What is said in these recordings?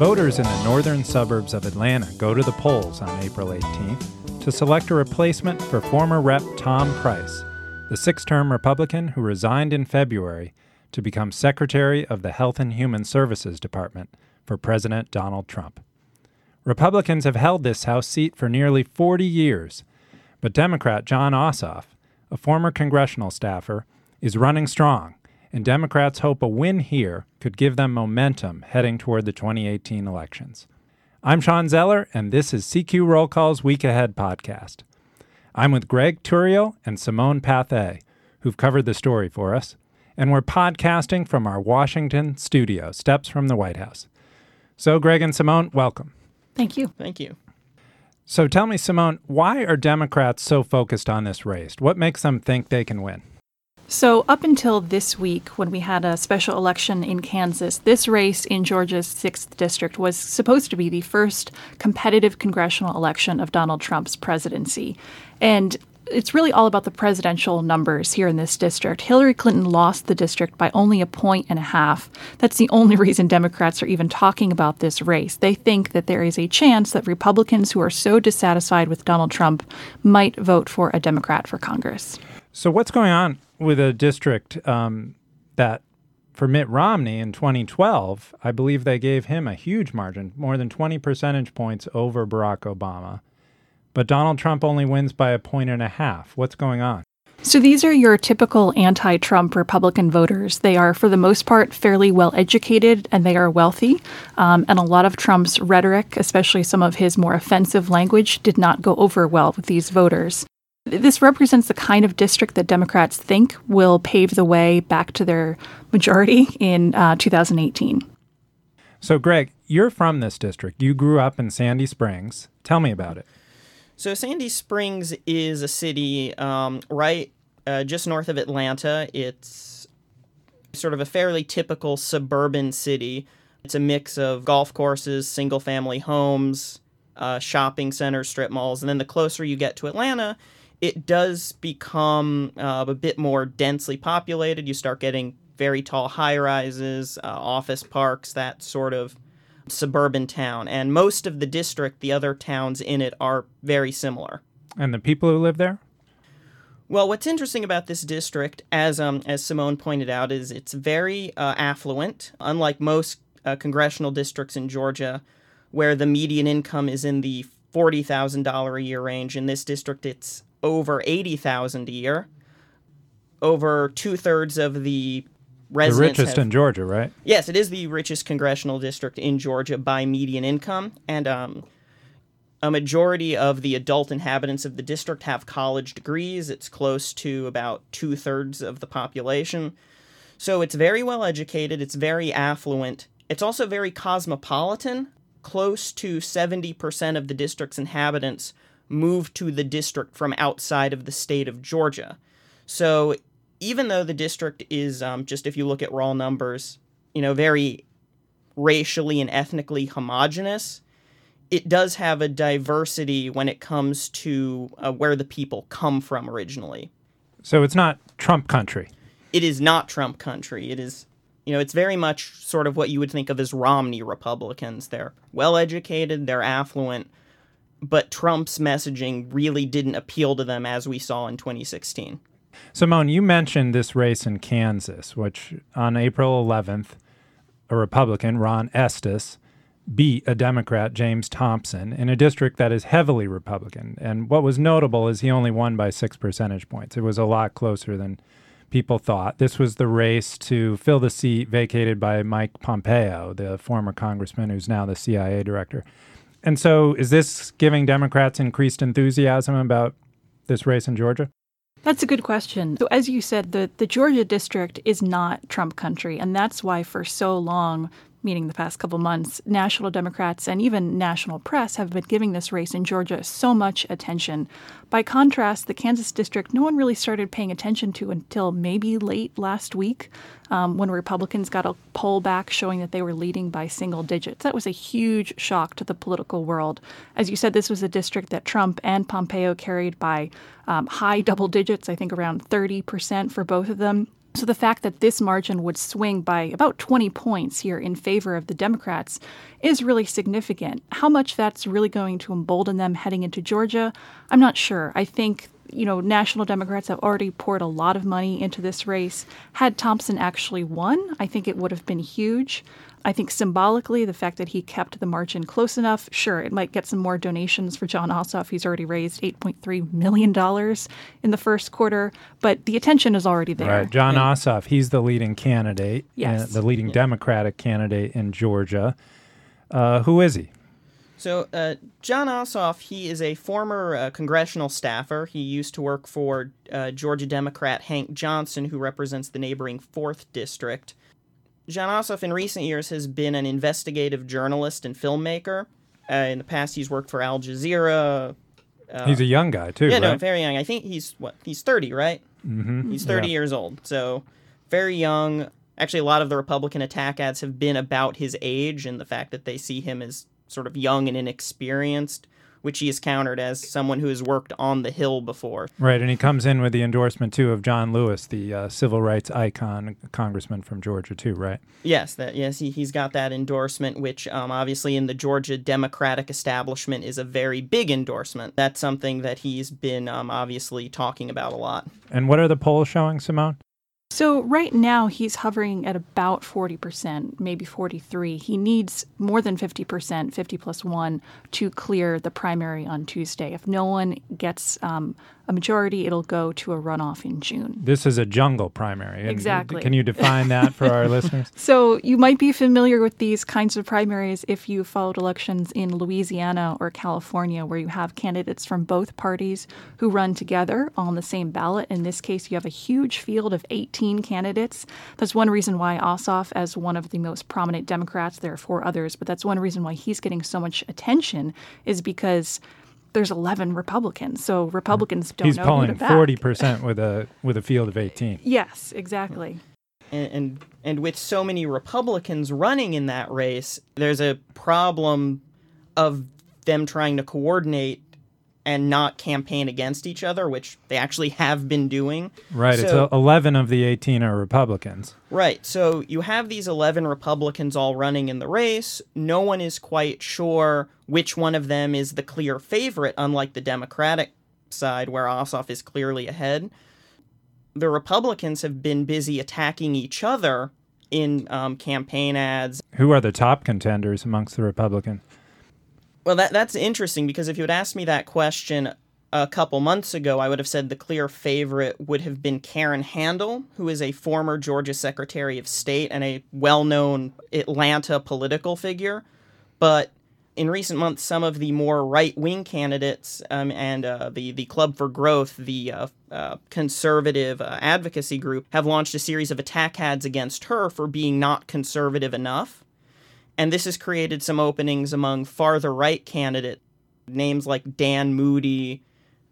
Voters in the northern suburbs of Atlanta go to the polls on April 18th to select a replacement for former Rep. Tom Price, the six term Republican who resigned in February to become Secretary of the Health and Human Services Department for President Donald Trump. Republicans have held this House seat for nearly 40 years, but Democrat Jon Ossoff, a former congressional staffer, is running strong and Democrats hope a win here could give them momentum heading toward the 2018 elections. I'm Shawn Zeller, and this is CQ Roll Call's Week Ahead podcast. I'm with Greg Turiel and Simone Pathé, who've covered the story for us, and we're podcasting from our Washington studio, steps from the White House. So, Greg and Simone, welcome. Thank you. Thank you. So, tell me, Simone, why are Democrats so focused on this race? What makes them think they can win? So, up until this week, when we had a special election in Kansas, this race in Georgia's 6th district was supposed to be the first competitive congressional election of Donald Trump's presidency. And it's really all about the presidential numbers here in this district. Hillary Clinton lost the district by only a point and a half. That's the only reason Democrats are even talking about this race. They think that there is a chance that Republicans who are so dissatisfied with Donald Trump might vote for a Democrat for Congress. So, what's going on with a district um, that for Mitt Romney in 2012, I believe they gave him a huge margin, more than 20 percentage points over Barack Obama. But Donald Trump only wins by a point and a half. What's going on? So these are your typical anti Trump Republican voters. They are, for the most part, fairly well educated and they are wealthy. Um, and a lot of Trump's rhetoric, especially some of his more offensive language, did not go over well with these voters. This represents the kind of district that Democrats think will pave the way back to their majority in uh, 2018. So, Greg, you're from this district. You grew up in Sandy Springs. Tell me about it. So, Sandy Springs is a city um, right uh, just north of Atlanta. It's sort of a fairly typical suburban city. It's a mix of golf courses, single family homes, uh, shopping centers, strip malls. And then the closer you get to Atlanta, it does become uh, a bit more densely populated. You start getting very tall high rises, uh, office parks, that sort of suburban town. And most of the district, the other towns in it, are very similar. And the people who live there? Well, what's interesting about this district, as um, as Simone pointed out, is it's very uh, affluent. Unlike most uh, congressional districts in Georgia, where the median income is in the forty thousand dollar a year range, in this district it's over 80,000 a year. Over two thirds of the residents. The richest have, in Georgia, right? Yes, it is the richest congressional district in Georgia by median income. And um, a majority of the adult inhabitants of the district have college degrees. It's close to about two thirds of the population. So it's very well educated, it's very affluent. It's also very cosmopolitan. Close to 70% of the district's inhabitants moved to the district from outside of the state of Georgia. So even though the district is um, just, if you look at raw numbers, you know, very racially and ethnically homogenous, it does have a diversity when it comes to uh, where the people come from originally. So it's not Trump country. It is not Trump country. It is, you know, it's very much sort of what you would think of as Romney Republicans. They're well educated, they're affluent, but Trump's messaging really didn't appeal to them as we saw in 2016. Simone, you mentioned this race in Kansas, which on April 11th, a Republican, Ron Estes, beat a Democrat, James Thompson, in a district that is heavily Republican. And what was notable is he only won by six percentage points. It was a lot closer than people thought. This was the race to fill the seat vacated by Mike Pompeo, the former congressman who's now the CIA director. And so, is this giving Democrats increased enthusiasm about this race in Georgia? That's a good question. So, as you said, the, the Georgia district is not Trump country. And that's why, for so long, meaning the past couple months, national Democrats and even national press have been giving this race in Georgia so much attention. By contrast, the Kansas district, no one really started paying attention to until maybe late last week um, when Republicans got a poll back showing that they were leading by single digits. That was a huge shock to the political world. As you said, this was a district that Trump and Pompeo carried by um, high double digits, I think around 30% for both of them. So the fact that this margin would swing by about 20 points here in favor of the Democrats is really significant. How much that's really going to embolden them heading into Georgia, I'm not sure. I think you know, national Democrats have already poured a lot of money into this race. Had Thompson actually won, I think it would have been huge. I think symbolically, the fact that he kept the margin close enough, sure, it might get some more donations for Jon Ossoff. He's already raised $8.3 million in the first quarter, but the attention is already there. Right. Jon Ossoff, he's the leading candidate, yes. uh, the leading yeah. Democratic candidate in Georgia. Uh, who is he? So, uh, Jon Ossoff, he is a former uh, congressional staffer. He used to work for uh, Georgia Democrat Hank Johnson, who represents the neighboring 4th District. Jon Ossoff in recent years has been an investigative journalist and filmmaker. Uh, in the past, he's worked for Al Jazeera. Uh, he's a young guy too. Yeah, right? no, very young. I think he's what? He's thirty, right? Mm-hmm. He's thirty yeah. years old, so very young. Actually, a lot of the Republican attack ads have been about his age and the fact that they see him as sort of young and inexperienced which he is countered as someone who has worked on the Hill before. Right, and he comes in with the endorsement too of John Lewis, the uh, civil rights icon, congressman from Georgia too, right? Yes, that yes he he's got that endorsement, which um, obviously in the Georgia Democratic establishment is a very big endorsement. That's something that he's been um, obviously talking about a lot. And what are the polls showing, Simone? So right now he's hovering at about 40%, maybe 43. He needs more than 50%, 50 plus 1 to clear the primary on Tuesday. If no one gets um, a majority, it'll go to a runoff in June. This is a jungle primary. Exactly. Can you define that for our listeners? So, you might be familiar with these kinds of primaries if you followed elections in Louisiana or California, where you have candidates from both parties who run together on the same ballot. In this case, you have a huge field of 18 candidates. That's one reason why Ossoff, as one of the most prominent Democrats, there are four others, but that's one reason why he's getting so much attention, is because there's 11 Republicans, so hmm. Republicans don't He's know polling 40 percent with a with a field of 18. Yes, exactly. And, and and with so many Republicans running in that race, there's a problem of them trying to coordinate and not campaign against each other, which they actually have been doing. Right. So, it's 11 of the 18 are Republicans. Right. So you have these 11 Republicans all running in the race. No one is quite sure which one of them is the clear favorite, unlike the Democratic side, where Ossoff is clearly ahead. The Republicans have been busy attacking each other in um, campaign ads. Who are the top contenders amongst the Republicans? Well, that that's interesting because if you had asked me that question a couple months ago, I would have said the clear favorite would have been Karen Handel, who is a former Georgia Secretary of State and a well-known Atlanta political figure. But in recent months, some of the more right-wing candidates um, and uh, the the Club for Growth, the uh, uh, conservative uh, advocacy group, have launched a series of attack ads against her for being not conservative enough and this has created some openings among farther right candidate names like Dan Moody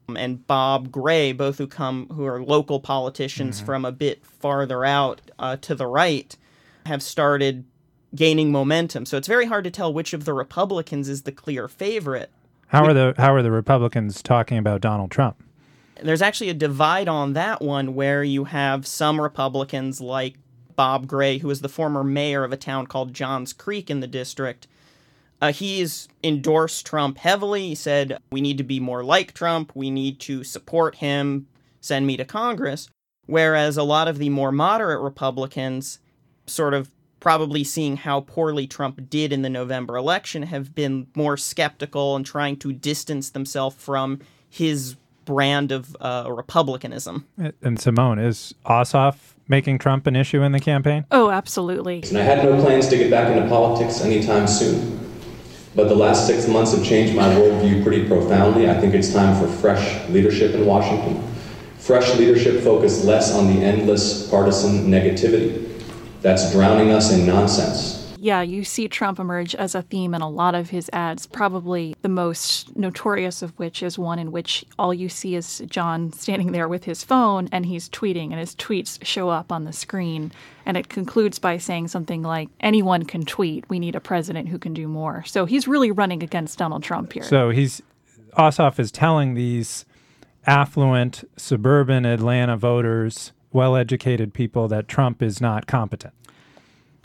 um, and Bob Gray, both who come who are local politicians mm-hmm. from a bit farther out uh, to the right, have started gaining momentum. So it's very hard to tell which of the Republicans is the clear favorite. How are the how are the Republicans talking about Donald Trump? There's actually a divide on that one where you have some Republicans like Bob Gray, who is the former mayor of a town called Johns Creek in the district. Uh, he's endorsed Trump heavily. He said, We need to be more like Trump. We need to support him. Send me to Congress. Whereas a lot of the more moderate Republicans, sort of probably seeing how poorly Trump did in the November election, have been more skeptical and trying to distance themselves from his brand of uh, republicanism. And Simone, is Ossoff making Trump an issue in the campaign? Oh, absolutely. And I had no plans to get back into politics anytime soon. But the last six months have changed my worldview pretty profoundly. I think it's time for fresh leadership in Washington. Fresh leadership focused less on the endless partisan negativity that's drowning us in nonsense yeah, you see Trump emerge as a theme in a lot of his ads, probably the most notorious of which is one in which all you see is Jon standing there with his phone and he's tweeting, and his tweets show up on the screen. And it concludes by saying something like, Anyone can tweet. We need a president who can do more. So he's really running against Donald Trump here. So he's, Ossoff is telling these affluent suburban Atlanta voters well educated people that Trump is not competent.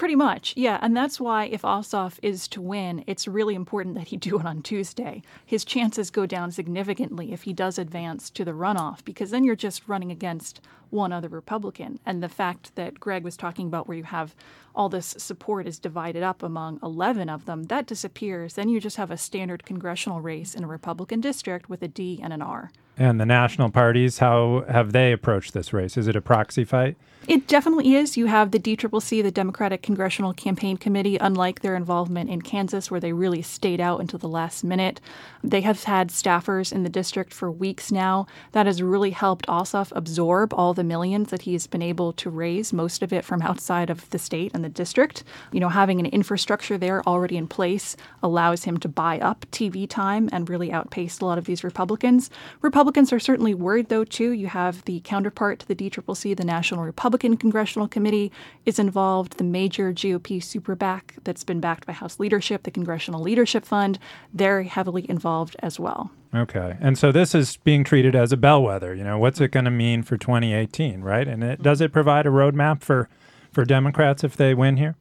Pretty much, yeah. And that's why if Ossoff is to win, it's really important that he do it on Tuesday. His chances go down significantly if he does advance to the runoff, because then you're just running against one other Republican. And the fact that Greg was talking about, where you have all this support is divided up among 11 of them, that disappears. Then you just have a standard congressional race in a Republican district with a D and an R. And the national parties, how have they approached this race? Is it a proxy fight? It definitely is. You have the DCCC, the Democratic Congressional Campaign Committee, unlike their involvement in Kansas, where they really stayed out until the last minute. They have had staffers in the district for weeks now. That has really helped Ossoff absorb all the millions that he's been able to raise, most of it from outside of the state and the district. You know, having an infrastructure there already in place allows him to buy up TV time and really outpace a lot of these Republicans. Republicans are certainly worried, though, too. You have the counterpart to the DCCC, the National Republican Congressional Committee, is involved. The major GOP super PAC that's been backed by House leadership, the Congressional Leadership Fund, they're heavily involved as well. Okay. And so this is being treated as a bellwether. You know, what's it going to mean for 2018, right? And it, does it provide a roadmap for for Democrats if they win here?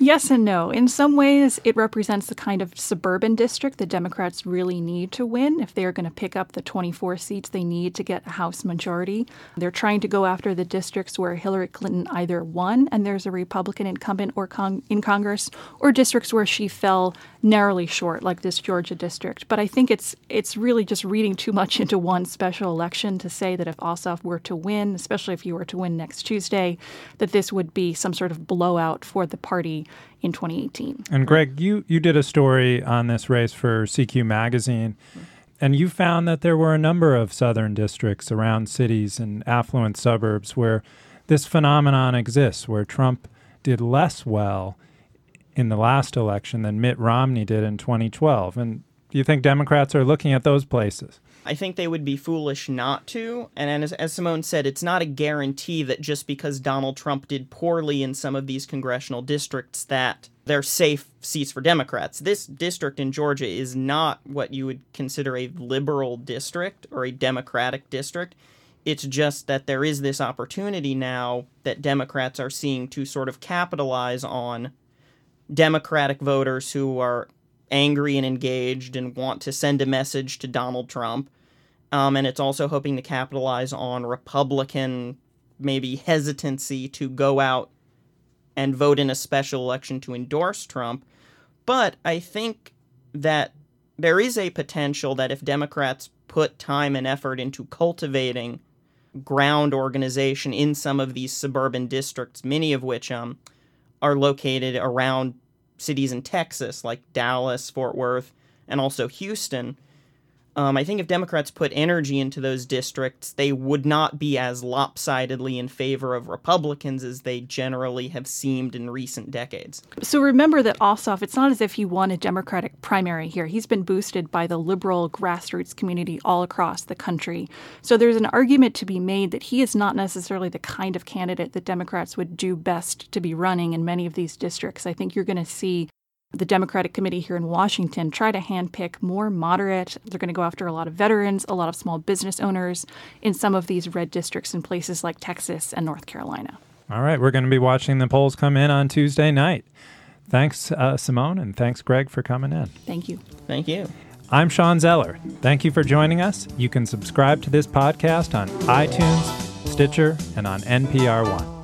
Yes and no. In some ways, it represents the kind of suburban district the Democrats really need to win if they're going to pick up the 24 seats they need to get a House majority. They're trying to go after the districts where Hillary Clinton either won and there's a Republican incumbent or con- in Congress, or districts where she fell narrowly short, like this Georgia district. But I think it's it's really just reading too much into one special election to say that if Ossoff were to win, especially if you were to win next Tuesday, that this would be some sort of blowout for the party in 2018. And Greg, you you did a story on this race for CQ magazine. And you found that there were a number of southern districts around cities and affluent suburbs where this phenomenon exists, where Trump did less well in the last election than Mitt Romney did in 2012. And do you think Democrats are looking at those places? I think they would be foolish not to. And as, as, Simone said, it's not a guarantee that just because Donald Trump did poorly in some of these congressional districts that they're safe seats for Democrats. This district in Georgia is not what you would consider a liberal district or a Democratic district. It's just that there is this opportunity now that Democrats are seeing to sort of capitalize on Democratic voters who are angry and engaged and want to send a message to Donald Trump. Um, and it's also hoping to capitalize on Republican maybe hesitancy to go out and vote in a special election to endorse Trump. But I think that there is a potential that if Democrats put time and effort into cultivating ground organization in some of these suburban districts, many of which um, are located around cities in Texas like Dallas, Fort Worth, and also Houston, um, I think if Democrats put energy into those districts, they would not be as lopsidedly in favor of Republicans as they generally have seemed in recent decades. So remember that Ossoff, it's not as if he won a Democratic primary here. He's been boosted by the liberal grassroots community all across the country. So there's an argument to be made that he is not necessarily the kind of candidate that Democrats would do best to be running in many of these districts. I think you're going to see the Democratic Committee here in Washington try to handpick more moderate. They're going to go after a lot of veterans, a lot of small business owners in some of these red districts in places like Texas and North Carolina. All right, we're going to be watching the polls come in on Tuesday night. Thanks, uh, Simone, and thanks, Greg, for coming in. Thank you. Thank you. I'm Shawn Zeller. Thank you for joining us. You can subscribe to this podcast on iTunes, Stitcher, and on NPR One.